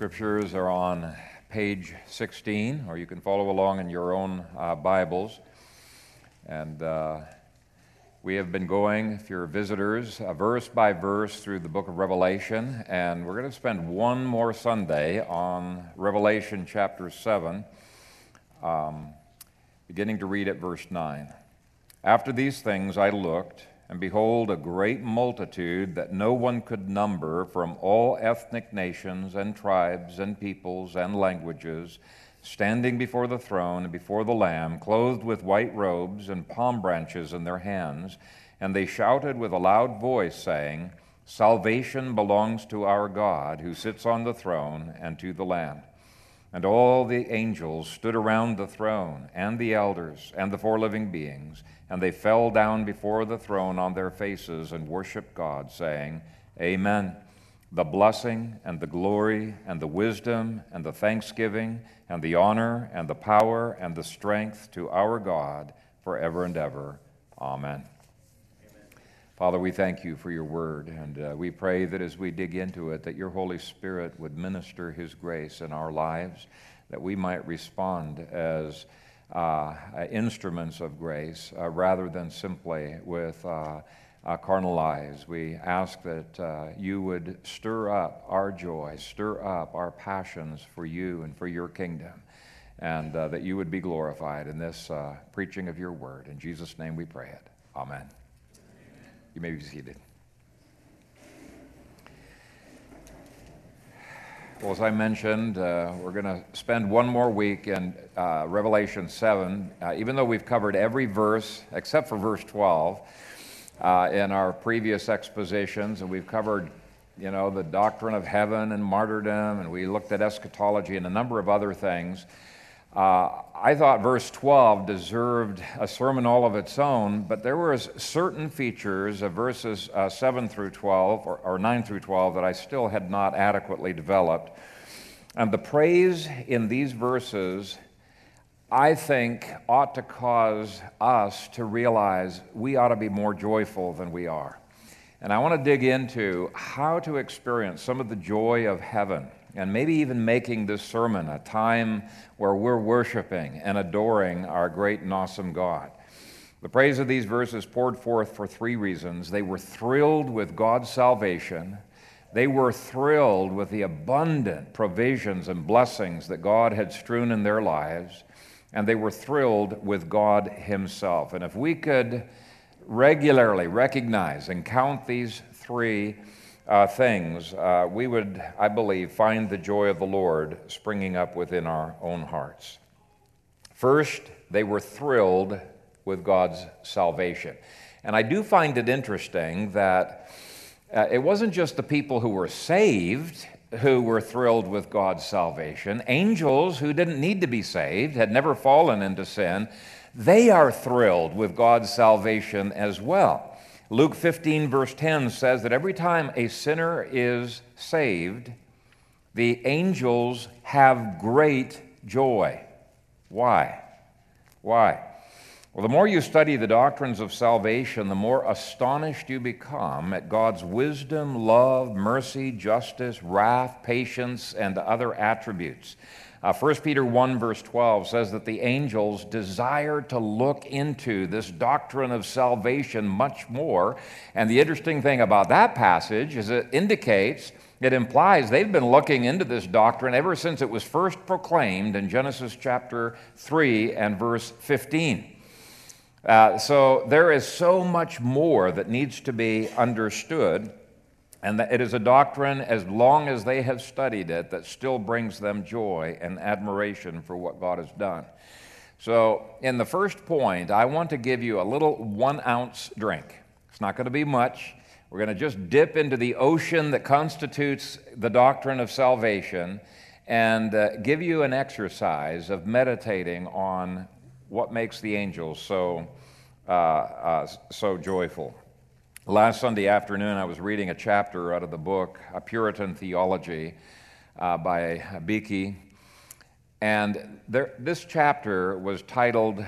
Scriptures are on page 16, or you can follow along in your own uh, Bibles. And uh, we have been going, if you're visitors, uh, verse by verse through the book of Revelation. And we're going to spend one more Sunday on Revelation chapter 7, um, beginning to read at verse 9. After these things I looked and behold, a great multitude that no one could number from all ethnic nations and tribes and peoples and languages, standing before the throne and before the Lamb, clothed with white robes and palm branches in their hands. And they shouted with a loud voice, saying, Salvation belongs to our God, who sits on the throne, and to the Lamb. And all the angels stood around the throne, and the elders, and the four living beings and they fell down before the throne on their faces and worshiped God, saying, Amen. The blessing and the glory and the wisdom and the thanksgiving and the honor and the power and the strength to our God forever and ever. Amen. Father, we thank you for your word, and uh, we pray that as we dig into it, that your Holy Spirit would minister his grace in our lives, that we might respond as uh, instruments of grace uh, rather than simply with uh, carnal eyes. We ask that uh, you would stir up our joy, stir up our passions for you and for your kingdom, and uh, that you would be glorified in this uh, preaching of your word. In Jesus' name we pray it. Amen. You may be seated. Well, as I mentioned, uh, we're going to spend one more week in uh, Revelation 7, uh, even though we've covered every verse except for verse 12 uh, in our previous expositions, and we've covered, you know, the doctrine of heaven and martyrdom, and we looked at eschatology and a number of other things. Uh, I thought verse 12 deserved a sermon all of its own, but there were certain features of verses uh, 7 through 12, or, or 9 through 12, that I still had not adequately developed. And the praise in these verses, I think, ought to cause us to realize we ought to be more joyful than we are. And I want to dig into how to experience some of the joy of heaven and maybe even making this sermon a time where we're worshiping and adoring our great and awesome God. The praise of these verses poured forth for three reasons. They were thrilled with God's salvation. They were thrilled with the abundant provisions and blessings that God had strewn in their lives. And they were thrilled with God Himself. And if we could regularly recognize and count these three uh, things, uh, we would, I believe, find the joy of the Lord springing up within our own hearts. First, they were thrilled with God's salvation. And I do find it interesting that uh, it wasn't just the people who were saved who were thrilled with God's salvation. Angels who didn't need to be saved, had never fallen into sin, they are thrilled with God's salvation as well. Luke 15, verse 10 says that every time a sinner is saved, the angels have great joy. Why? Why? Well, the more you study the doctrines of salvation, the more astonished you become at God's wisdom, love, mercy, justice, wrath, patience, and other attributes. Uh, 1 Peter 1, verse 12 says that the angels desire to look into this doctrine of salvation much more. And the interesting thing about that passage is it indicates, it implies they've been looking into this doctrine ever since it was first proclaimed in Genesis chapter 3 and verse 15. Uh, so there is so much more that needs to be understood. And that it is a doctrine, as long as they have studied it, that still brings them joy and admiration for what God has done. So, in the first point, I want to give you a little one ounce drink. It's not going to be much. We're going to just dip into the ocean that constitutes the doctrine of salvation and uh, give you an exercise of meditating on what makes the angels so, uh, uh, so joyful. Last Sunday afternoon, I was reading a chapter out of the book, A Puritan Theology uh, by Beeke. And there, this chapter was titled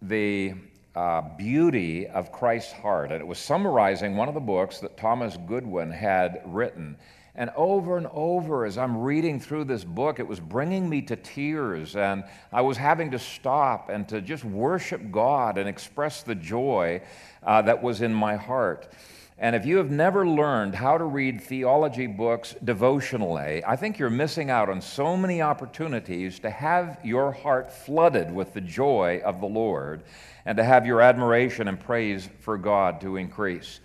The uh, Beauty of Christ's Heart. And it was summarizing one of the books that Thomas Goodwin had written. And over and over, as I'm reading through this book, it was bringing me to tears, and I was having to stop and to just worship God and express the joy uh, that was in my heart. And if you have never learned how to read theology books devotionally, I think you're missing out on so many opportunities to have your heart flooded with the joy of the Lord and to have your admiration and praise for God to increase.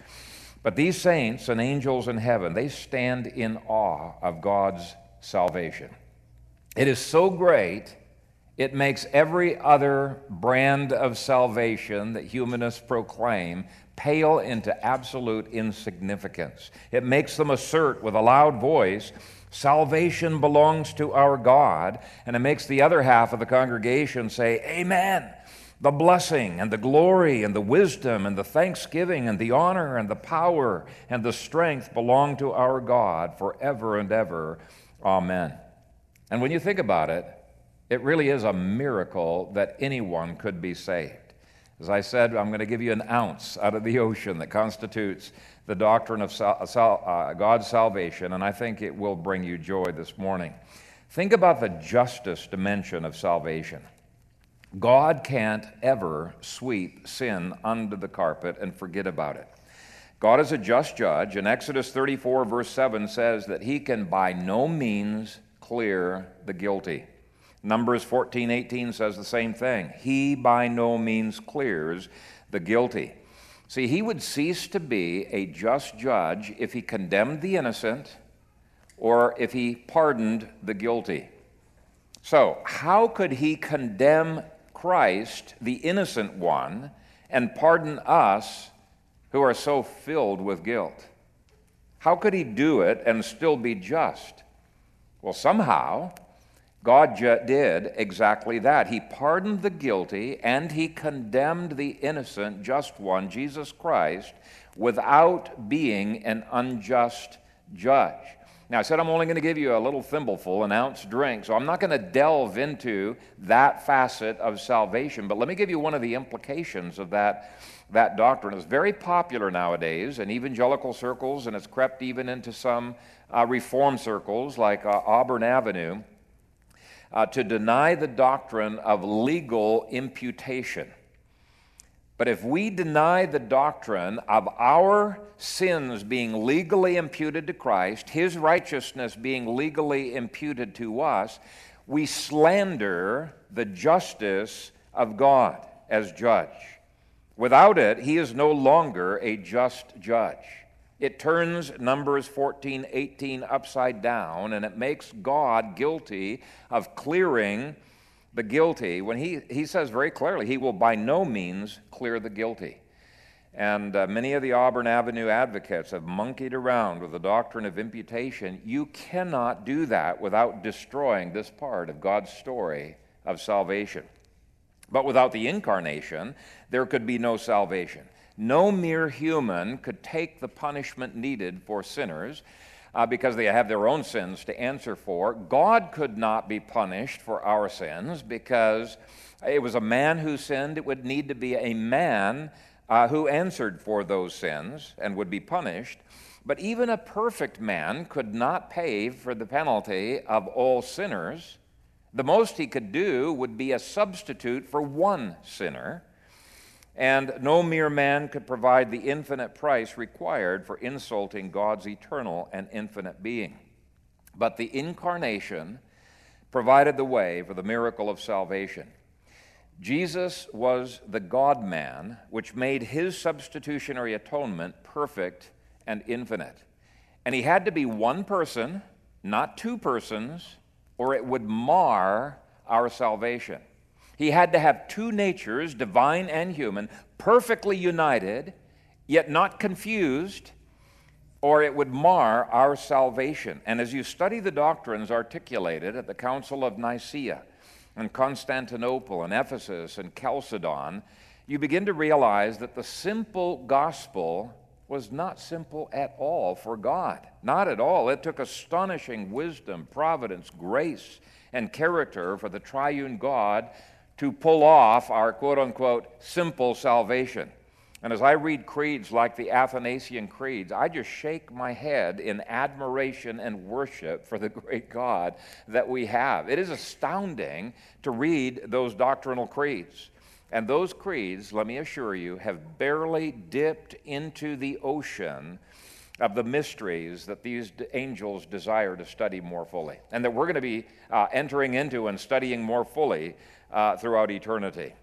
But these saints and angels in heaven, they stand in awe of God's salvation. It is so great, it makes every other brand of salvation that humanists proclaim pale into absolute insignificance. It makes them assert with a loud voice, Salvation belongs to our God, and it makes the other half of the congregation say, Amen the blessing and the glory and the wisdom and the thanksgiving and the honor and the power and the strength belong to our God forever and ever. Amen. And when you think about it, it really is a miracle that anyone could be saved. As I said, I'm going to give you an ounce out of the ocean that constitutes the doctrine of sal- sal- uh, God's salvation, and I think it will bring you joy this morning. Think about the justice dimension of salvation. God can't ever sweep sin under the carpet and forget about it. God is a just judge, and Exodus 34, verse 7 says that he can by no means clear the guilty. Numbers 14, 18 says the same thing. He by no means clears the guilty. See, he would cease to be a just judge if he condemned the innocent or if he pardoned the guilty. So, how could he condemn Christ, the innocent one, and pardon us who are so filled with guilt. How could he do it and still be just? Well, somehow, God did exactly that. He pardoned the guilty and he condemned the innocent, just one, Jesus Christ, without being an unjust judge. Now, I said I'm only going to give you a little thimbleful, an ounce drink, so I'm not going to delve into that facet of salvation, but let me give you one of the implications of that, that doctrine. It's very popular nowadays in evangelical circles, and it's crept even into some uh, reform circles like uh, Auburn Avenue uh, to deny the doctrine of legal imputation. But if we deny the doctrine of our sins being legally imputed to Christ, his righteousness being legally imputed to us, we slander the justice of God as judge. Without it, he is no longer a just judge. It turns Numbers 14, 18 upside down, and it makes God guilty of clearing the guilty, when he, he says very clearly, he will by no means clear the guilty. And uh, many of the Auburn Avenue advocates have monkeyed around with the doctrine of imputation. You cannot do that without destroying this part of God's story of salvation. But without the incarnation, there could be no salvation. No mere human could take the punishment needed for sinners uh, because they have their own sins to answer for. God could not be punished for our sins because it was a man who sinned. It would need to be a man uh, who answered for those sins and would be punished. But even a perfect man could not pay for the penalty of all sinners. The most he could do would be a substitute for one sinner and no mere man could provide the infinite price required for insulting God's eternal and infinite being. But the incarnation provided the way for the miracle of salvation. Jesus was the God man, which made his substitutionary atonement perfect and infinite. And he had to be one person, not two persons, or it would mar our salvation. He had to have two natures, divine and human, perfectly united, yet not confused, or it would mar our salvation. And as you study the doctrines articulated at the Council of Nicaea and Constantinople and Ephesus and Chalcedon, you begin to realize that the simple gospel was not simple at all for God. Not at all. It took astonishing wisdom, providence, grace, and character for the triune God to pull off our quote unquote simple salvation. And as I read creeds like the Athanasian creeds, I just shake my head in admiration and worship for the great God that we have. It is astounding to read those doctrinal creeds. And those creeds, let me assure you, have barely dipped into the ocean of the mysteries that these angels desire to study more fully, and that we're going to be uh, entering into and studying more fully uh, throughout eternity.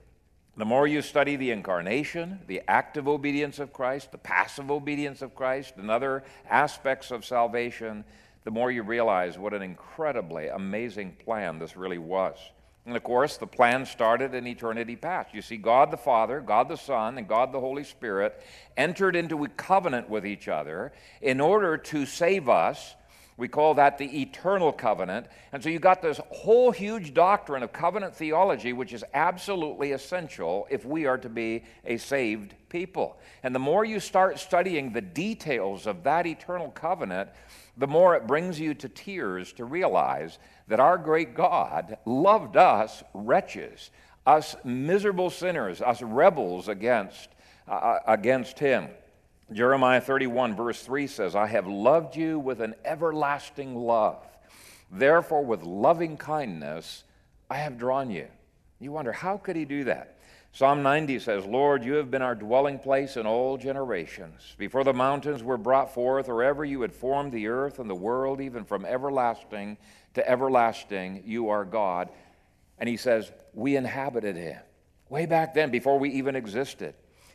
The more you study the incarnation, the active obedience of Christ, the passive obedience of Christ, and other aspects of salvation, the more you realize what an incredibly amazing plan this really was. And of course, the plan started in eternity past. You see, God the Father, God the Son, and God the Holy Spirit entered into a covenant with each other in order to save us we call that the eternal covenant. And so you got this whole huge doctrine of covenant theology, which is absolutely essential if we are to be a saved people. And the more you start studying the details of that eternal covenant, the more it brings you to tears to realize that our great God loved us wretches, us miserable sinners, us rebels against, uh, against Him. Jeremiah 31, verse 3 says, I have loved you with an everlasting love. Therefore, with loving kindness, I have drawn you. You wonder, how could he do that? Psalm 90 says, Lord, you have been our dwelling place in all generations. Before the mountains were brought forth, or ever you had formed the earth and the world, even from everlasting to everlasting, you are God. And he says, We inhabited him way back then, before we even existed.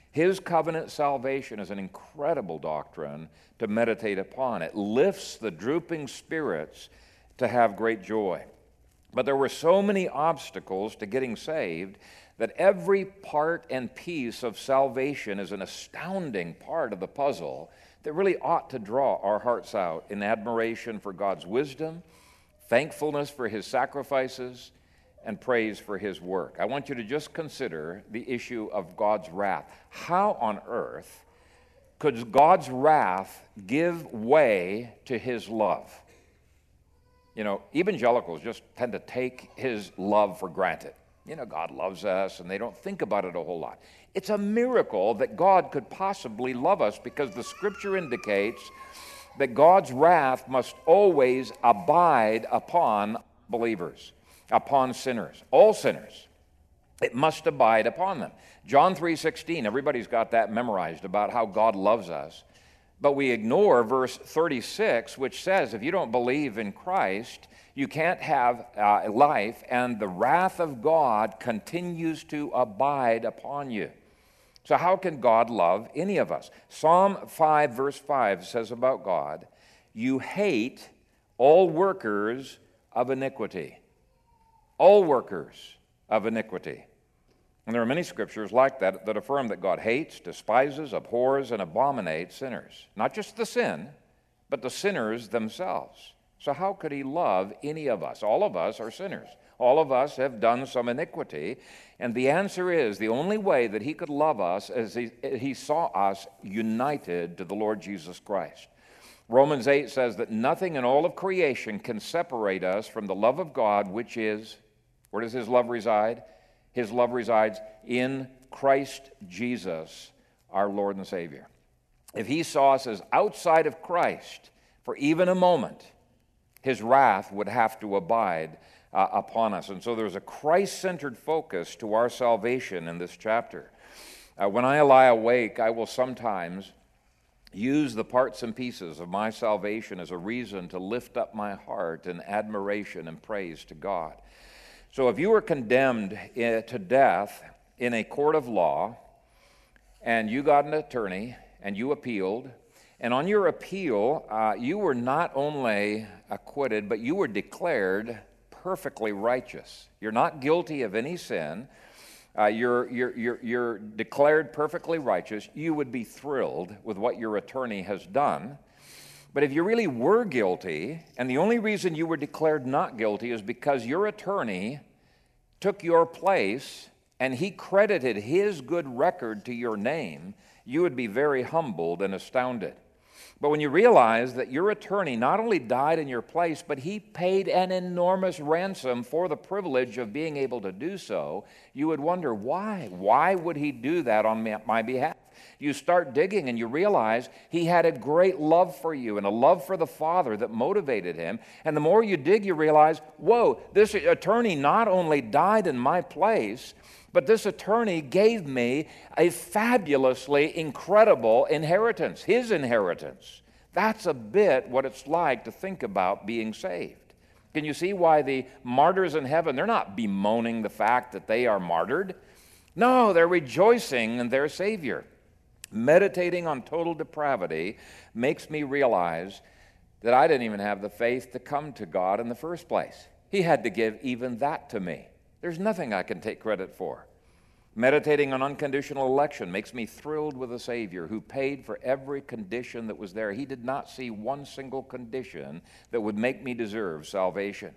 His covenant salvation is an incredible doctrine to meditate upon. It lifts the drooping spirits to have great joy. But there were so many obstacles to getting saved that every part and piece of salvation is an astounding part of the puzzle that really ought to draw our hearts out in admiration for God's wisdom, thankfulness for his sacrifices, and praise for his work. I want you to just consider the issue of God's wrath. How on earth could God's wrath give way to his love? You know, evangelicals just tend to take his love for granted. You know, God loves us, and they don't think about it a whole lot. It's a miracle that God could possibly love us because the scripture indicates that God's wrath must always abide upon believers upon sinners, all sinners. It must abide upon them. John 3:16, everybody's got that memorized about how God loves us. But we ignore verse 36, which says if you don't believe in Christ, you can't have uh, life, and the wrath of God continues to abide upon you. So, how can God love any of us? Psalm 5, verse 5 says about God, You hate all workers of iniquity all workers of iniquity. And there are many scriptures like that that affirm that God hates, despises, abhors, and abominates sinners. Not just the sin, but the sinners themselves. So, how could He love any of us? All of us are sinners. All of us have done some iniquity. And the answer is the only way that He could love us is He, he saw us united to the Lord Jesus Christ. Romans 8 says that nothing in all of creation can separate us from the love of God, which is where does his love reside? His love resides in Christ Jesus, our Lord and Savior. If he saw us as outside of Christ for even a moment, his wrath would have to abide uh, upon us. And so there's a Christ centered focus to our salvation in this chapter. Uh, when I lie awake, I will sometimes use the parts and pieces of my salvation as a reason to lift up my heart in admiration and praise to God. So if you were condemned eh, to death in a court of law, and you got an attorney, and you appealed, and on your appeal, uh, you were not only acquitted, but you were declared perfectly righteous. You're not guilty of any sin. Uh, you're, you're, you're, you're declared perfectly righteous. You would be thrilled with what your attorney has done. But if you really were guilty, and the only reason you were declared not guilty is because your attorney took your place and he credited his good record to your name, you would be very humbled and astounded. But when you realize that your attorney not only died in your place, but he paid an enormous ransom for the privilege of being able to do so, you would wonder why? Why would he do that on my behalf? You start digging and you realize he had a great love for you and a love for the Father that motivated him. And the more you dig, you realize, whoa, this attorney not only died in my place, but this attorney gave me a fabulously incredible inheritance, his inheritance. That's a bit what it's like to think about being saved. Can you see why the martyrs in heaven, they're not bemoaning the fact that they are martyred? No, they're rejoicing in their Savior. Meditating on total depravity makes me realize that I didn't even have the faith to come to God in the first place. He had to give even that to me. There's nothing I can take credit for. Meditating on unconditional election makes me thrilled with a Savior who paid for every condition that was there. He did not see one single condition that would make me deserve salvation.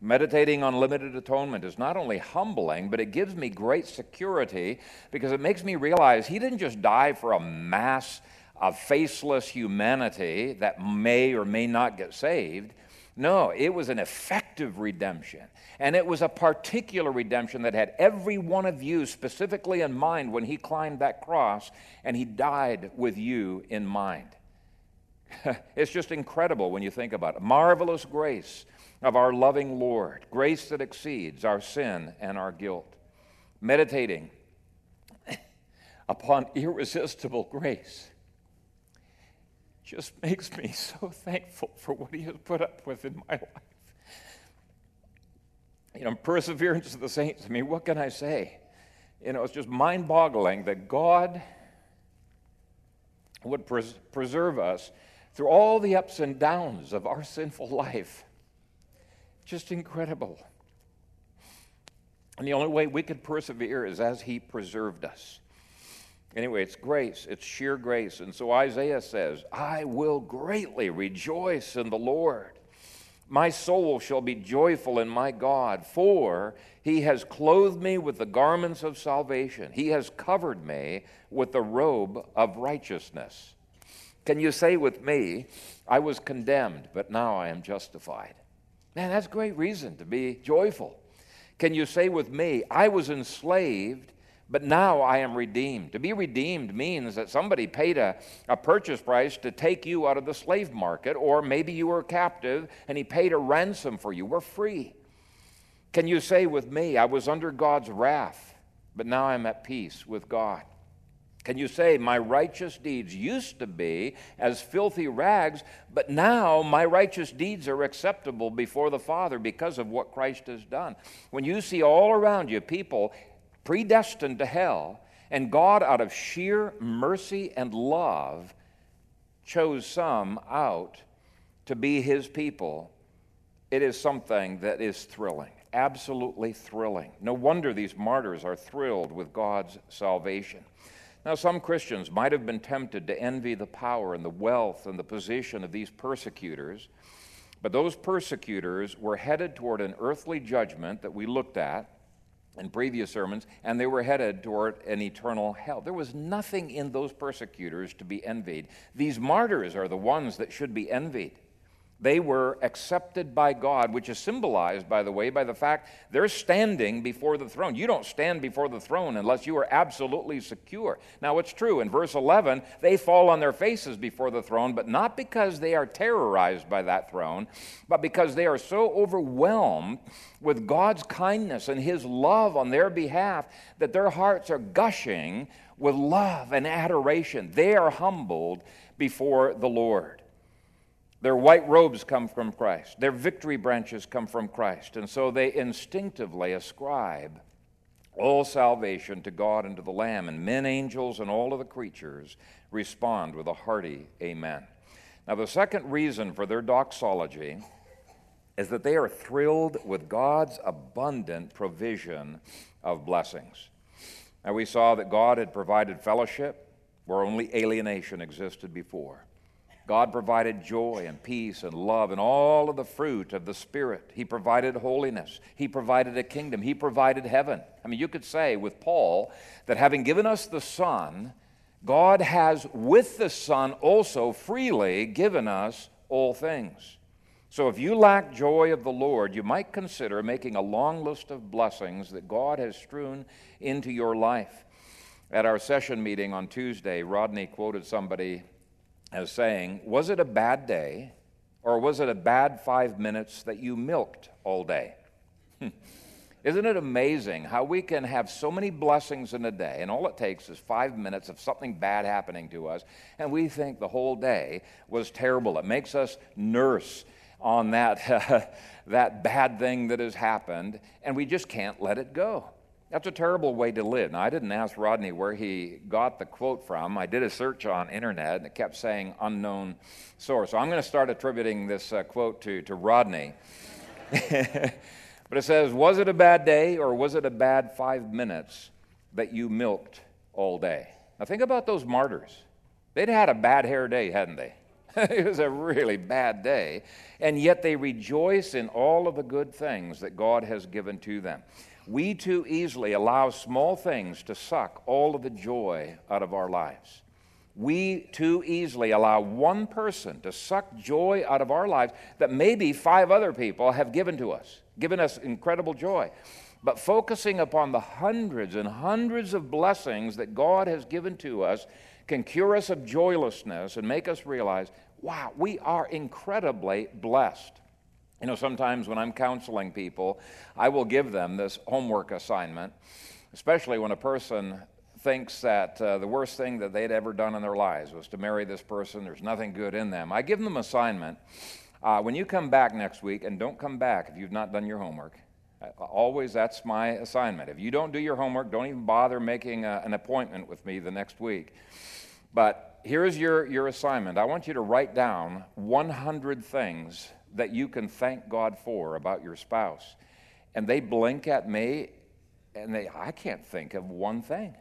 Meditating on limited atonement is not only humbling, but it gives me great security because it makes me realize He didn't just die for a mass of faceless humanity that may or may not get saved. No, it was an effective redemption. And it was a particular redemption that had every one of you specifically in mind when he climbed that cross and he died with you in mind. it's just incredible when you think about it. Marvelous grace of our loving Lord, grace that exceeds our sin and our guilt. Meditating upon irresistible grace just makes me so thankful for what he has put up with in my life. You know, perseverance of the saints. I mean, what can I say? You know, it's just mind boggling that God would pres- preserve us through all the ups and downs of our sinful life. Just incredible. And the only way we could persevere is as He preserved us. Anyway, it's grace, it's sheer grace. And so Isaiah says, I will greatly rejoice in the Lord. My soul shall be joyful in my God, for he has clothed me with the garments of salvation. He has covered me with the robe of righteousness. Can you say with me, I was condemned, but now I am justified? Man, that's great reason to be joyful. Can you say with me, I was enslaved, but now I am redeemed. To be redeemed means that somebody paid a, a purchase price to take you out of the slave market, or maybe you were captive and he paid a ransom for you. We're free. Can you say with me, I was under God's wrath, but now I'm at peace with God? Can you say, My righteous deeds used to be as filthy rags, but now my righteous deeds are acceptable before the Father because of what Christ has done? When you see all around you people predestined to hell, and God, out of sheer mercy and love, chose some out to be his people, it is something that is thrilling, absolutely thrilling. No wonder these martyrs are thrilled with God's salvation. Now, some Christians might have been tempted to envy the power and the wealth and the position of these persecutors, but those persecutors were headed toward an earthly judgment that we looked at in previous sermons, and they were headed toward an eternal hell. There was nothing in those persecutors to be envied. These martyrs are the ones that should be envied. They were accepted by God, which is symbolized, by the way, by the fact they're standing before the throne. You don't stand before the throne unless you are absolutely secure. Now, it's true. In verse 11, they fall on their faces before the throne, but not because they are terrorized by that throne, but because they are so overwhelmed with God's kindness and His love on their behalf that their hearts are gushing with love and adoration. They are humbled before the Lord. Their white robes come from Christ. Their victory branches come from Christ. And so they instinctively ascribe all salvation to God and to the Lamb. And men, angels, and all of the creatures respond with a hearty amen. Now, the second reason for their doxology is that they are thrilled with God's abundant provision of blessings. Now, we saw that God had provided fellowship where only alienation existed before. God provided joy and peace and love and all of the fruit of the Spirit. He provided holiness. He provided a kingdom. He provided heaven. I mean, you could say with Paul that having given us the Son, God has with the Son also freely given us all things. So if you lack joy of the Lord, you might consider making a long list of blessings that God has strewn into your life. At our session meeting on Tuesday, Rodney quoted somebody as saying, Was it a bad day, or was it a bad five minutes that you milked all day? Isn't it amazing how we can have so many blessings in a day, and all it takes is five minutes of something bad happening to us, and we think the whole day was terrible? It makes us nurse on that, that bad thing that has happened, and we just can't let it go. That's a terrible way to live. Now, I didn't ask Rodney where he got the quote from. I did a search on the internet, and it kept saying unknown source. So I'm going to start attributing this uh, quote to, to Rodney. But it says, Was it a bad day or was it a bad five minutes that you milked all day? Now think about those martyrs. They'd had a bad hair day, hadn't they? it was a really bad day. And yet they rejoice in all of the good things that God has given to them. We too easily allow small things to suck all of the joy out of our lives. We too easily allow one person to suck joy out of our lives that maybe five other people have given to us given us incredible joy. But focusing upon the hundreds and hundreds of blessings that God has given to us can cure us of joylessness and make us realize, wow, we are incredibly blessed. You know, sometimes when I'm counseling people, I will give them this homework assignment, especially when a person thinks that uh, the worst thing that they'd ever done in their lives was to marry this person. There's nothing good in them. I give them assignment uh, when you come back next week, and don't come back if you've not done your homework, uh, always that's my assignment. If you don't do your homework, don't even bother making a, an appointment with me the next week. But here's your, your assignment I want you to write down 100 things that you can thank God for about your spouse. And they blink at me, and they, I can't think of one thing.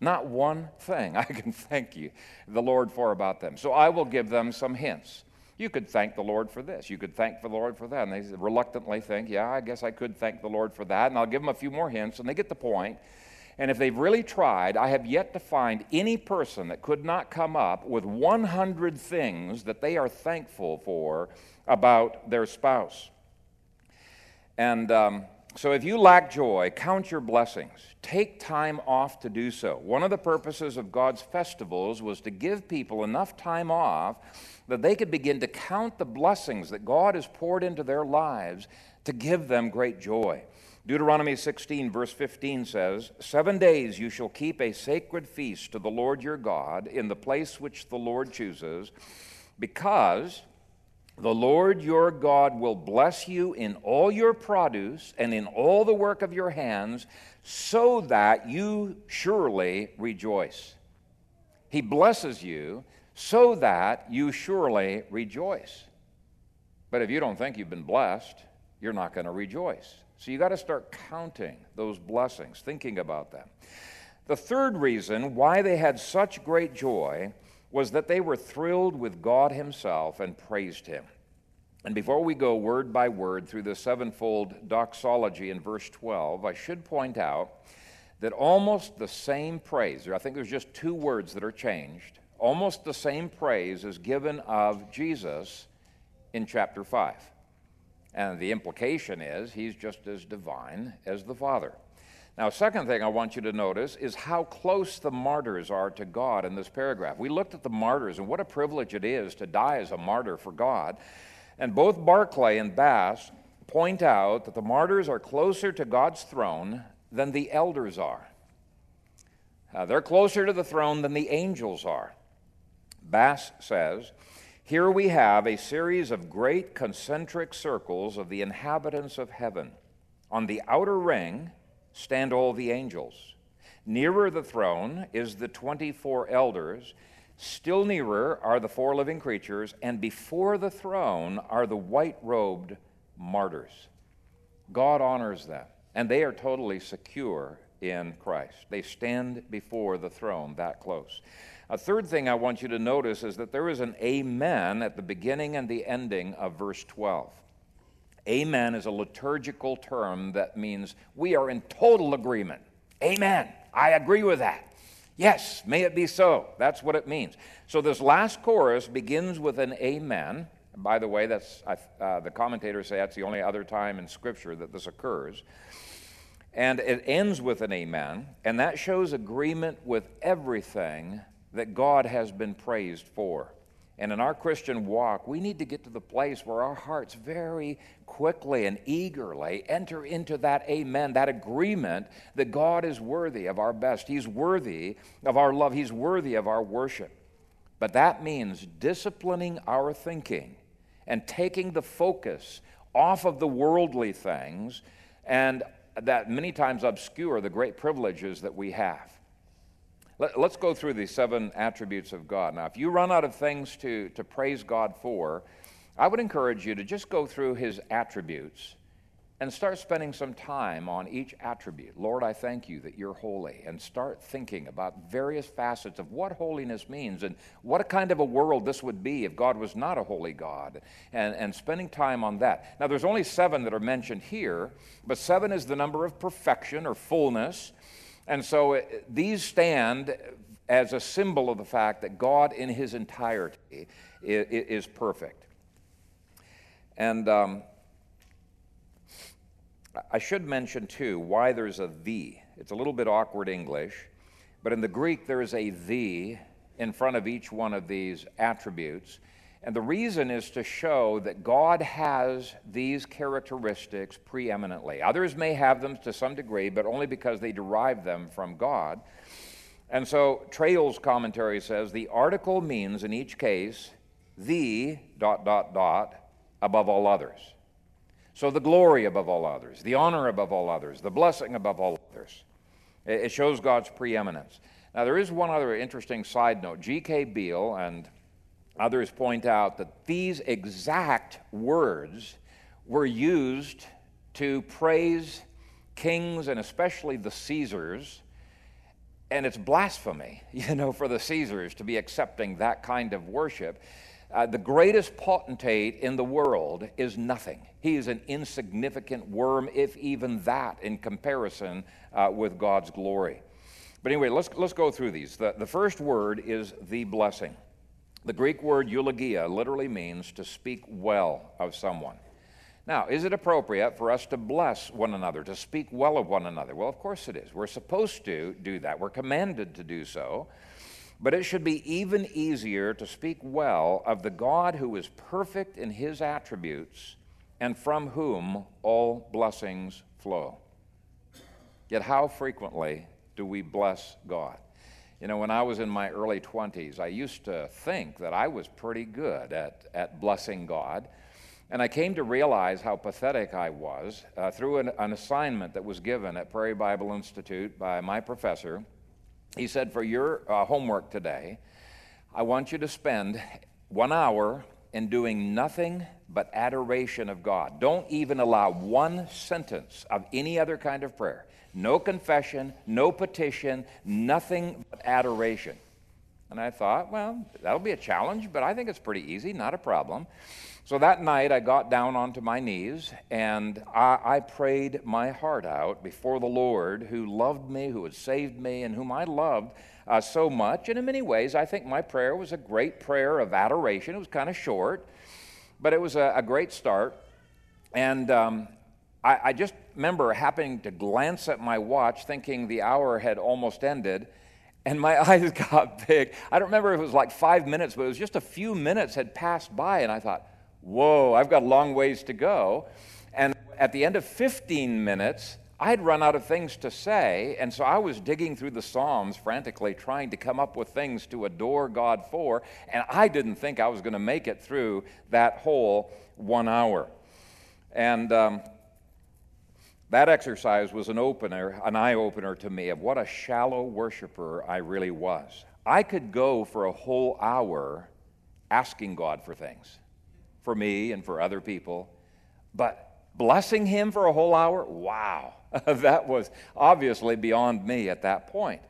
Not one thing I can thank you, the Lord, for about them. So I will give them some hints. You could thank the Lord for this. You could thank the Lord for that. And they reluctantly think, yeah, I guess I could thank the Lord for that. And I'll give them a few more hints, and they get the point. And if they've really tried, I have yet to find any person that could not come up with 100 things that they are thankful for about their spouse. And um, so if you lack joy, count your blessings. Take time off to do so. One of the purposes of God's festivals was to give people enough time off that they could begin to count the blessings that God has poured into their lives to give them great joy. Deuteronomy 16, verse 15 says, Seven days you shall keep a sacred feast to the Lord your God in the place which the Lord chooses, because the Lord your God will bless you in all your produce and in all the work of your hands, so that you surely rejoice. He blesses you so that you surely rejoice. But if you don't think you've been blessed, you're not going to rejoice. So you got to start counting those blessings, thinking about them. The third reason why they had such great joy was that they were thrilled with God Himself and praised Him. And before we go word by word through the sevenfold doxology in verse 12, I should point out that almost the same praise, I think there's just two words that are changed, almost the same praise is given of Jesus in chapter 5. And the implication is he's just as divine as the Father. Now, second thing I want you to notice is how close the martyrs are to God in this paragraph. We looked at the martyrs and what a privilege it is to die as a martyr for God. And both Barclay and Bass point out that the martyrs are closer to God's throne than the elders are. Uh, they're closer to the throne than the angels are. Bass says, Here we have a series of great concentric circles of the inhabitants of heaven. On the outer ring stand all the angels. Nearer the throne is the 24 elders. Still nearer are the four living creatures, and before the throne are the white robed martyrs. God honors them, and they are totally secure in Christ. They stand before the throne that close. A third thing I want you to notice is that there is an amen at the beginning and the ending of verse 12. Amen is a liturgical term that means we are in total agreement. Amen. I agree with that. Yes, may it be so. That's what it means. So this last chorus begins with an amen. By the way, that's uh, the commentators say that's the only other time in Scripture that this occurs. And it ends with an amen, and that shows agreement with everything that God has been praised for. And in our Christian walk, we need to get to the place where our hearts very quickly and eagerly enter into that amen, that agreement that God is worthy of our best. He's worthy of our love, He's worthy of our worship. But that means disciplining our thinking and taking the focus off of the worldly things and that many times obscure the great privileges that we have. Let, us go through these seven attributes of God. Now, if you run out of things to, to praise God for, I would encourage you to just go through his attributes and start spending some time on each attribute. Lord, I thank you that you're holy. And start thinking about various facets of what holiness means and what a kind of a world this would be if God was not a holy God. And, and spending time on that. Now, there's only seven that are mentioned here, but seven is the number of perfection or fullness. And so it, uh, these stand as a symbol of the fact that God in his entirety is, is perfect. And um, I should mention, too, why there's a the. It's a little bit awkward English, but in the Greek, there is a the in front of each one of these attributes. And the reason is to show that God has these characteristics preeminently. Others may have them to some degree, but only because they derive them from God. And so Trail's commentary says the article means in each case the dot dot dot above all others. So the glory above all others, the honor above all others, the blessing above all others. It shows God's preeminence. Now, there is one other interesting side note. G.K. Beale and Others point out that these exact words were used to praise kings and especially the Caesars. And it's blasphemy, you know, for the Caesars to be accepting that kind of worship. Uh, the greatest potentate in the world is nothing. He is an insignificant worm, if even that, in comparison uh, with God's glory. But anyway, let's, let's go through these. The, the first word is the blessing. The Greek word eulogia literally means to speak well of someone. Now, is it appropriate for us to bless one another, to speak well of one another? Well, of course it is. We're supposed to do that, we're commanded to do so. But it should be even easier to speak well of the God who is perfect in his attributes and from whom all blessings flow. Yet, how frequently do we bless God? You know, when I was in my early 20s, I used to think that I was pretty good at, at blessing God. And I came to realize how pathetic I was uh, through an, an assignment that was given at Prairie Bible Institute by my professor. He said, For your uh, homework today, I want you to spend one hour in doing nothing but adoration of God. Don't even allow one sentence of any other kind of prayer no confession, no petition, nothing but adoration. And I thought, well, that'll be a challenge, but I think it's pretty easy, not a problem. So that night, I got down onto my knees and I, I, prayed my heart out before the Lord who loved me, who had saved me, and whom I loved uh, so much. And in many ways, I think my prayer was a great prayer of adoration. It was kind of short, but it was a, a great start. And um, I, I just remember happening to glance at my watch, thinking the hour had almost ended, and my eyes got big. I don't remember if it was like five minutes, but it was just a few minutes had passed by, and I thought, whoa, I've got a long ways to go. And at the end of 15 minutes, I'd run out of things to say, and so I was digging through the Psalms frantically, trying to come up with things to adore God for, and I didn't think I was going to make it through that whole one hour. And um, that exercise was an opener, an eye opener to me of what a shallow worshiper I really was. I could go for a whole hour asking God for things, for me and for other people, but blessing Him for a whole hour, wow, that was obviously beyond me at that point.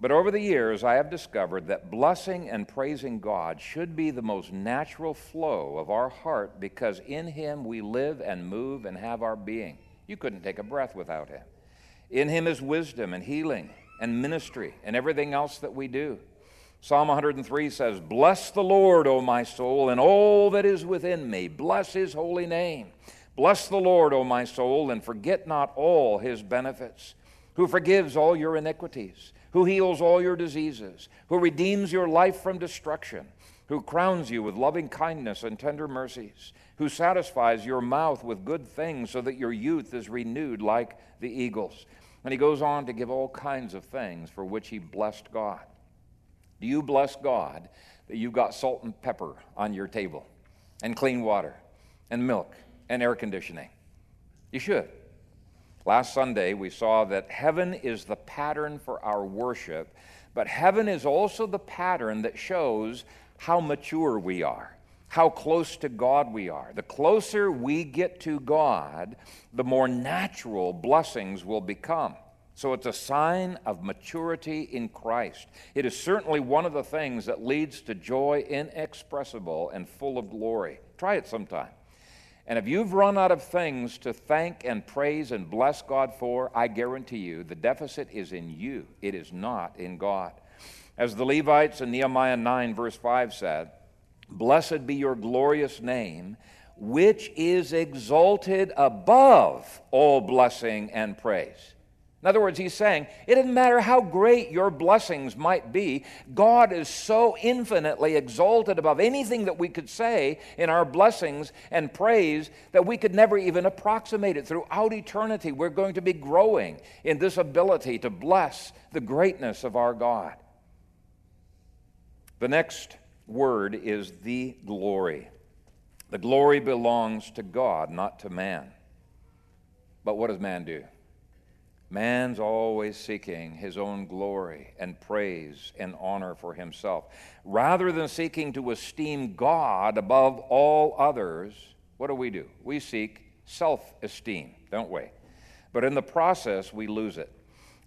But over the years, I have discovered that blessing and praising God should be the most natural flow of our heart because in Him we live and move and have our being. You couldn't take a breath without him. In him is wisdom and healing and ministry and everything else that we do. Psalm 103 says, Bless the Lord, O my soul, and all that is within me. Bless his holy name. Bless the Lord, O my soul, and forget not all his benefits, who forgives all your iniquities, who heals all your diseases, who redeems your life from destruction, who crowns you with loving kindness and tender mercies, who satisfies your mouth with good things so that your youth is renewed like the eagles. And he goes on to give all kinds of things for which he blessed God. Do you bless God that you've got salt and pepper on your table, and clean water, and milk? and air conditioning. You should. Last Sunday, we saw that heaven is the pattern for our worship, but heaven is also the pattern that shows how mature we are, how close to God we are. The closer we get to God, the more natural blessings will become. So it's a sign of maturity in Christ. It is certainly one of the things that leads to joy inexpressible and full of glory. Try it sometime. And if you've run out of things to thank and praise and bless God for, I guarantee you the deficit is in you. It is not in God. As the Levites in Nehemiah 9, verse 5 said, Blessed be your glorious name, which is exalted above all blessing and praise. In other words, he's saying, it doesn't matter how great your blessings might be, God is so infinitely exalted above anything that we could say in our blessings and praise that we could never even approximate it. Throughout eternity, we're going to be growing in this ability to bless the greatness of our God. The next word is the glory. The glory belongs to God, not to man. But what does man do? Man's always seeking his own glory and praise and honor for himself. Rather than seeking to esteem God above all others, what do we do? We seek self esteem, don't we? But in the process, we lose it.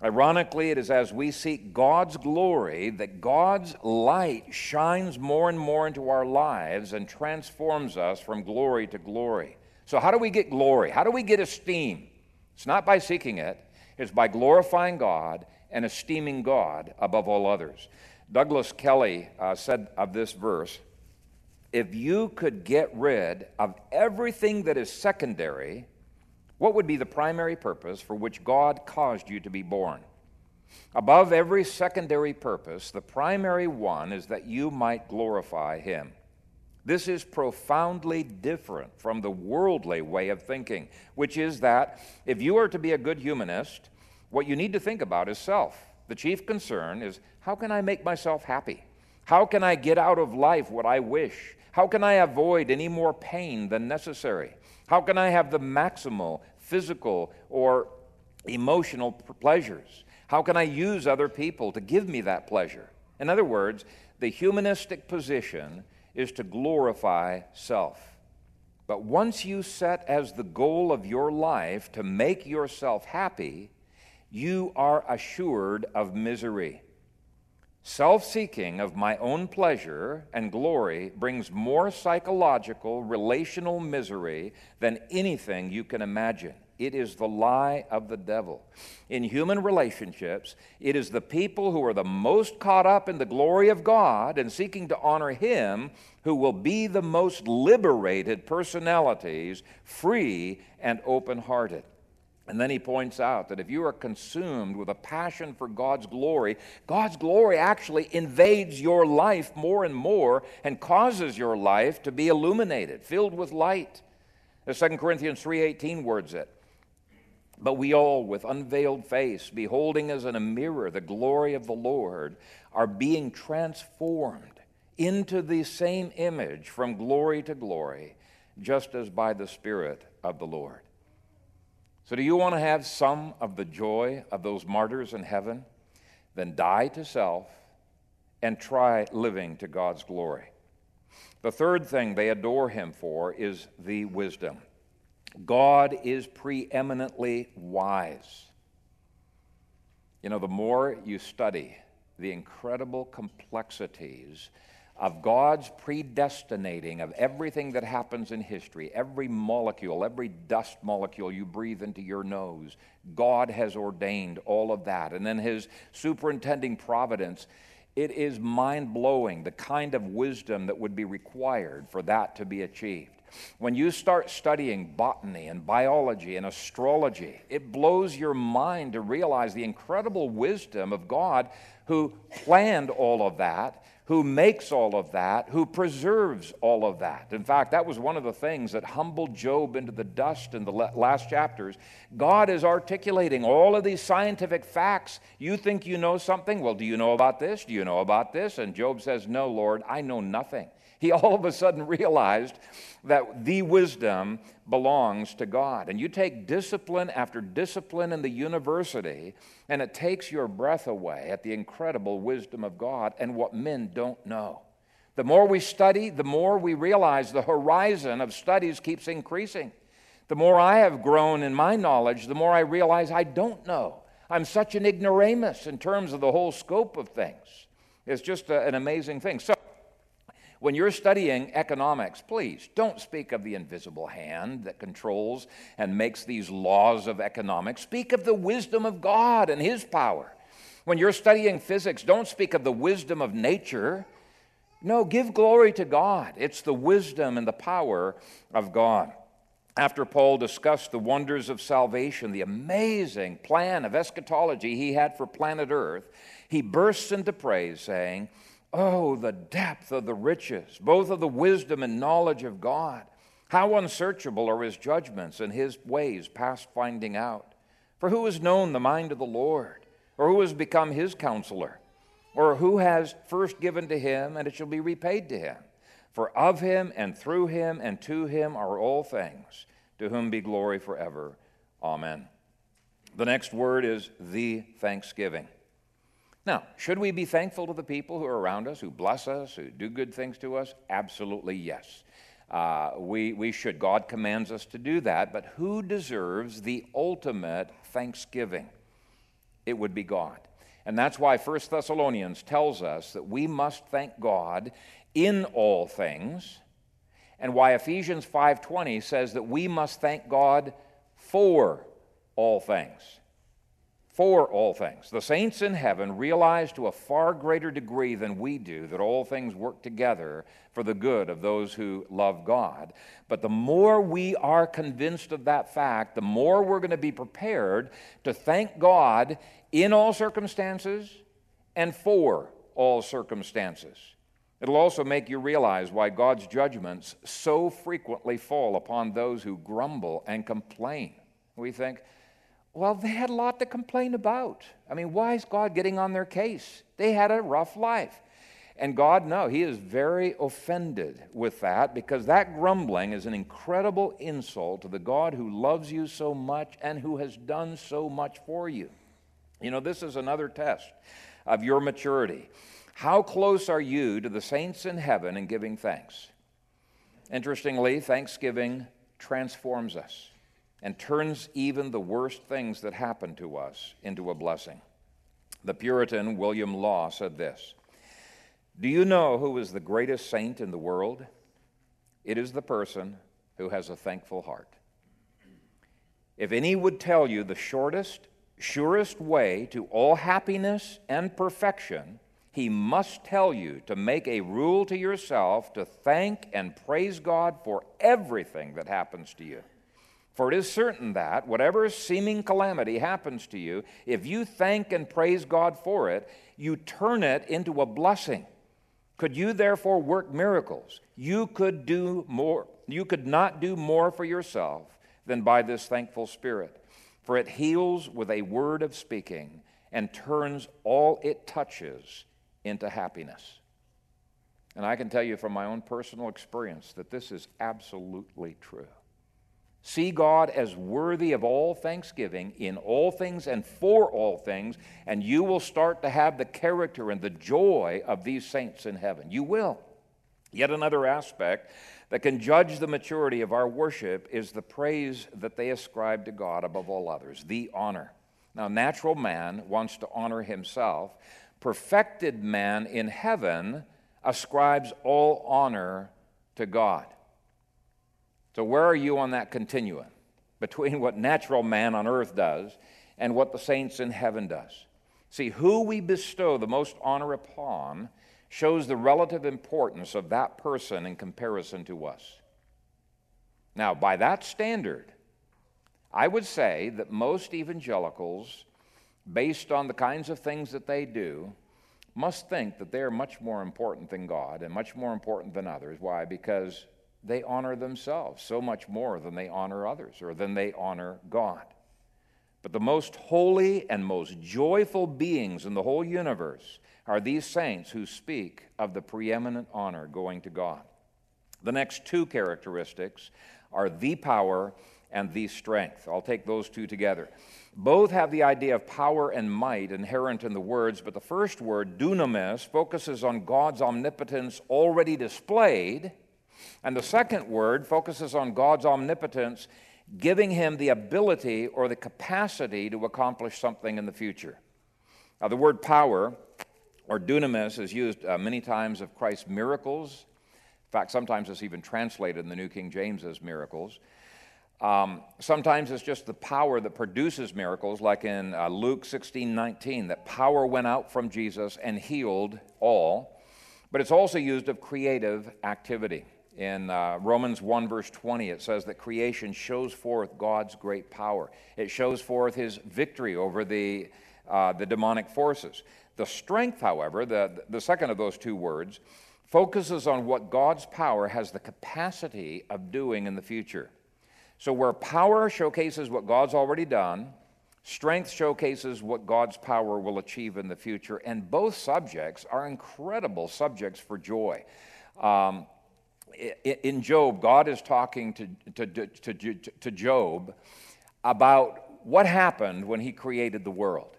Ironically, it is as we seek God's glory that God's light shines more and more into our lives and transforms us from glory to glory. So, how do we get glory? How do we get esteem? It's not by seeking it, it, is by glorifying God and esteeming God above all others. Douglas Kelly uh, said of this verse if you could get rid of everything that is secondary, what would be the primary purpose for which God caused you to be born? Above every secondary purpose, the primary one is that you might glorify Him. This is profoundly different from the worldly way of thinking, which is that if you are to be a good humanist, what you need to think about is self. The chief concern is how can I make myself happy? How can I get out of life what I wish? How can I avoid any more pain than necessary? How can I have the maximal physical or emotional pleasures? How can I use other people to give me that pleasure? In other words, the humanistic position is to glorify self. But once you set as the goal of your life to make yourself happy, you are assured of misery. Self seeking of my own pleasure and glory brings more psychological, relational misery than anything you can imagine. It is the lie of the devil. In human relationships, it is the people who are the most caught up in the glory of God and seeking to honor Him who will be the most liberated personalities, free and open hearted. And then he points out that if you are consumed with a passion for God's glory, God's glory actually invades your life more and more and causes your life to be illuminated, filled with light. As 2 Corinthians 3:18 words it, but we all, with unveiled face, beholding as in a mirror the glory of the Lord, are being transformed into the same image from glory to glory, just as by the Spirit of the Lord. So, do you want to have some of the joy of those martyrs in heaven? Then die to self and try living to God's glory. The third thing they adore him for is the wisdom. God is preeminently wise. You know, the more you study the incredible complexities of God's predestinating of everything that happens in history, every molecule, every dust molecule you breathe into your nose, God has ordained all of that. And then His superintending providence, it is mind blowing the kind of wisdom that would be required for that to be achieved. When you start studying botany and biology and astrology, it blows your mind to realize the incredible wisdom of God who planned all of that who makes all of that, who preserves all of that. In fact, that was one of the things that humbled Job into the dust in the last chapters. God is articulating all of these scientific facts. You think you know something? Well, do you know about this? Do you know about this? And Job says, No, Lord, I know nothing he all of a sudden realized that the wisdom belongs to God. And you take discipline after discipline in the university, and it takes your breath away at the incredible wisdom of God and what men don't know. The more we study, the more we realize the horizon of studies keeps increasing. The more I have grown in my knowledge, the more I realize I don't know. I'm such an ignoramus in terms of the whole scope of things. It's just a, an amazing thing. So, when you're studying economics, please don't speak of the invisible hand that controls and makes these laws of economics. Speak of the wisdom of God and His power. When you're studying physics, don't speak of the wisdom of nature. No, give glory to God. It's the wisdom and the power of God. After Paul discussed the wonders of salvation, the amazing plan of eschatology he had for planet Earth, he bursts into praise, saying, Oh, the depth of the riches, both of the wisdom and knowledge of God. How unsearchable are his judgments and his ways past finding out. For who has known the mind of the Lord? Or who has become his counselor? Or who has first given to him, and it shall be repaid to him? For of him, and through him, and to him are all things, to whom be glory forever. Amen. The next word is the thanksgiving. Now, should we be thankful to the people who are around us, who bless us, who do good things to us? Absolutely yes. Uh, we, we should. God commands us to do that. But who deserves the ultimate thanksgiving? It would be God. And that's why 1 Thessalonians tells us that we must thank God in all things, and why Ephesians 5:20 says that we must thank God for all things for all things. The saints in heaven realize to a far greater degree than we do that all things work together for the good of those who love God. But the more we are convinced of that fact, the more we're going to be prepared to thank God in all circumstances and for all circumstances. It'll also make you realize why God's judgments so frequently fall upon those who grumble and complain. We think, well, they had a lot to complain about. I mean, why is God getting on their case? They had a rough life. And God, no, He is very offended with that because that grumbling is an incredible insult to the God who loves you so much and who has done so much for you. You know, this is another test of your maturity. How close are you to the saints in heaven in giving thanks? Interestingly, thanksgiving transforms us and turns even the worst things that happen to us into a blessing. The Puritan William Law said this Do you know who is the greatest saint in the world? It is the person who has a thankful heart. If any would tell you the shortest, surest way to all happiness and perfection, he must tell you to make a rule to yourself to thank and praise God for everything that happens to you. For it is certain that, whatever seeming calamity happens to you, if you thank and praise God for it, you turn it into a blessing. Could you therefore work miracles? You could do more, you could not do more for yourself than by this thankful spirit. For it heals with a word of speaking and turns all it touches into happiness. And I can tell you from my own personal experience that this is absolutely true. See God as worthy of all thanksgiving in all things and for all things, and you will start to have the character and the joy of these saints in heaven. You will. Yet another aspect that can judge the maturity of our worship is the praise that they ascribe to God above all others, the honor. Now, natural man wants to honor himself. Perfected man in heaven ascribes all honor to God. So, where are you on that continuum between what natural man on earth does and what the saints in heaven does? See, who we bestow the most honor upon shows the relative importance of that person in comparison to us. Now, by that standard, I would say that most evangelicals, based on the kinds of things that they do, must think that they are much more important than God and much more important than others. Why? Because they honor themselves so much more than they honor others or than they honor God. But the most holy and most joyful beings in the whole universe are these saints who speak of the preeminent honor going to God. The next two characteristics are the power and the strength. I'll take those two together. Both have the idea of power and might inherent in the words, but the first word, dunamis, focuses on God's omnipotence already displayed, and the second word focuses on God's omnipotence giving him the ability or the capacity to accomplish something in the future. Now, the word power or dunamis is used uh, many times of Christ's miracles. In fact, sometimes it's even translated in the New King James as miracles. Um, sometimes it's just the power that produces miracles, like in uh, Luke 16 19, that power went out from Jesus and healed all. But it's also used of creative activity. In uh, Romans 1, verse 20, it says that creation shows forth God's great power. It shows forth his victory over the, uh, the demonic forces. The strength, however, the, the second of those two words, focuses on what God's power has the capacity of doing in the future. So, where power showcases what God's already done, strength showcases what God's power will achieve in the future. And both subjects are incredible subjects for joy. Um, in Job, God is talking to, to, to, to, Job about what happened when he created the world.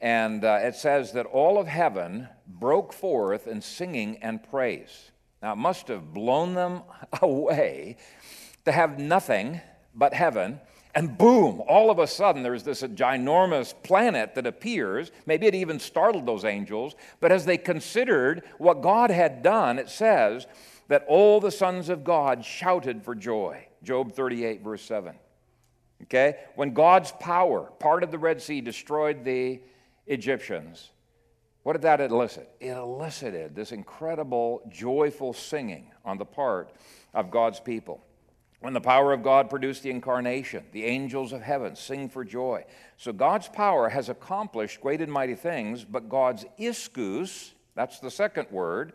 And uh, it says that all of heaven broke forth in singing and praise. Now, it must have blown them away to have nothing but heaven. And boom, all of a sudden there's this ginormous planet that appears. Maybe it even startled those angels. But as they considered what God had done, it says that all the sons of God shouted for joy. Job 38, verse 7. Okay? When God's power parted the Red Sea, destroyed the Egyptians, what did that elicit? It elicited this incredible, joyful singing on the part of God's people. When the power of God produced the incarnation, the angels of heaven sing for joy. So God's power has accomplished great and mighty things, but God's ischus, that's the second word,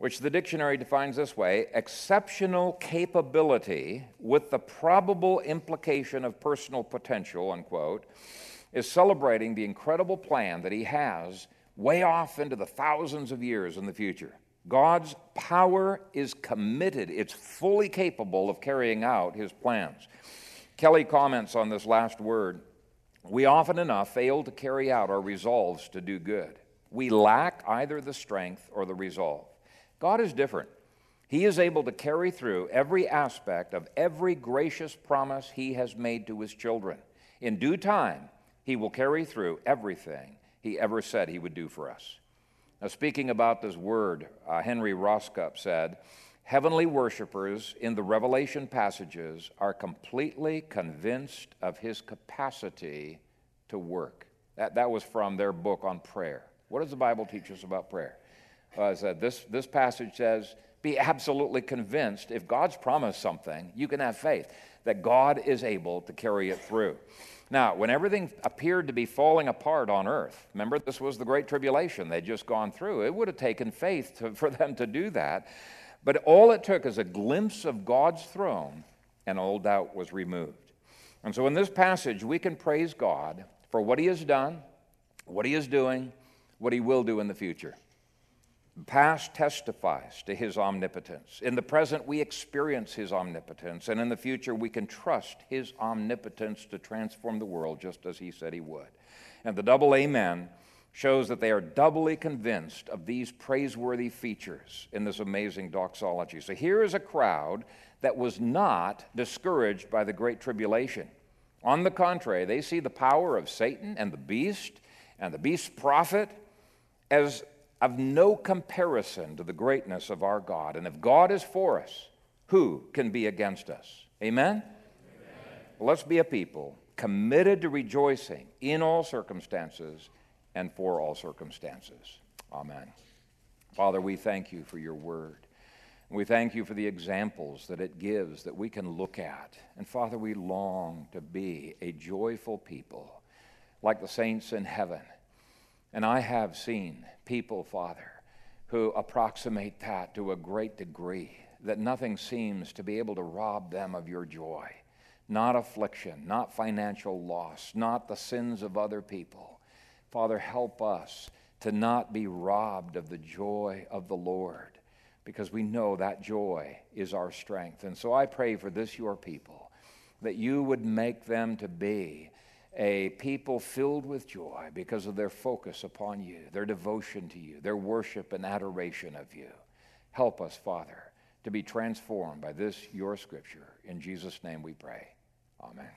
which the dictionary defines this way exceptional capability with the probable implication of personal potential, unquote, is celebrating the incredible plan that he has way off into the thousands of years in the future. God's power is committed, it's fully capable of carrying out his plans. Kelly comments on this last word. We often enough fail to carry out our resolves to do good. We lack either the strength or the resolve. God is different. He is able to carry through every aspect of every gracious promise He has made to His children. In due time, He will carry through everything He ever said He would do for us. Now, speaking about this word, uh, Henry Roscup said, Heavenly worshippers in the Revelation passages are completely convinced of His capacity to work. That, that was from their book on prayer. What does the Bible teach us about prayer? Uh, said, this, this passage says, be absolutely convinced if God's promised something, you can have faith that God is able to carry it through. Now, when everything appeared to be falling apart on earth, remember this was the Great Tribulation they'd just gone through, it would have taken faith to, for them to do that. But all it took is a glimpse of God's throne, and all doubt was removed. And so in this passage, we can praise God for what He has done, what He is doing, what He will do in the future. Past testifies to his omnipotence. In the present, we experience his omnipotence. And in the future, we can trust his omnipotence to transform the world just as he said he would. And the double amen shows that they are doubly convinced of these praiseworthy features in this amazing doxology. So here is a crowd that was not discouraged by the Great Tribulation. On the contrary, they see the power of Satan and the beast and the beast's prophet as of no comparison to the greatness of our God. And if God is for us, who can be against us? Amen? Amen. Let's be a people committed to rejoicing in all circumstances and for all circumstances. Amen. Father, we thank you for your word. We thank you for the examples that it gives that we can look at. And Father, we long to be a joyful people like the saints in heaven. And I have seen people, Father, who approximate that to a great degree, that nothing seems to be able to rob them of your joy. Not affliction, not financial loss, not the sins of other people. Father, help us to not be robbed of the joy of the Lord because we know that joy is our strength. And so I pray for this, your people, that you would make them to be a people filled with joy because of their focus upon you, their devotion to you, their worship and adoration of you. Help us, Father, to be transformed by this, your scripture. In Jesus' name we pray. Amen.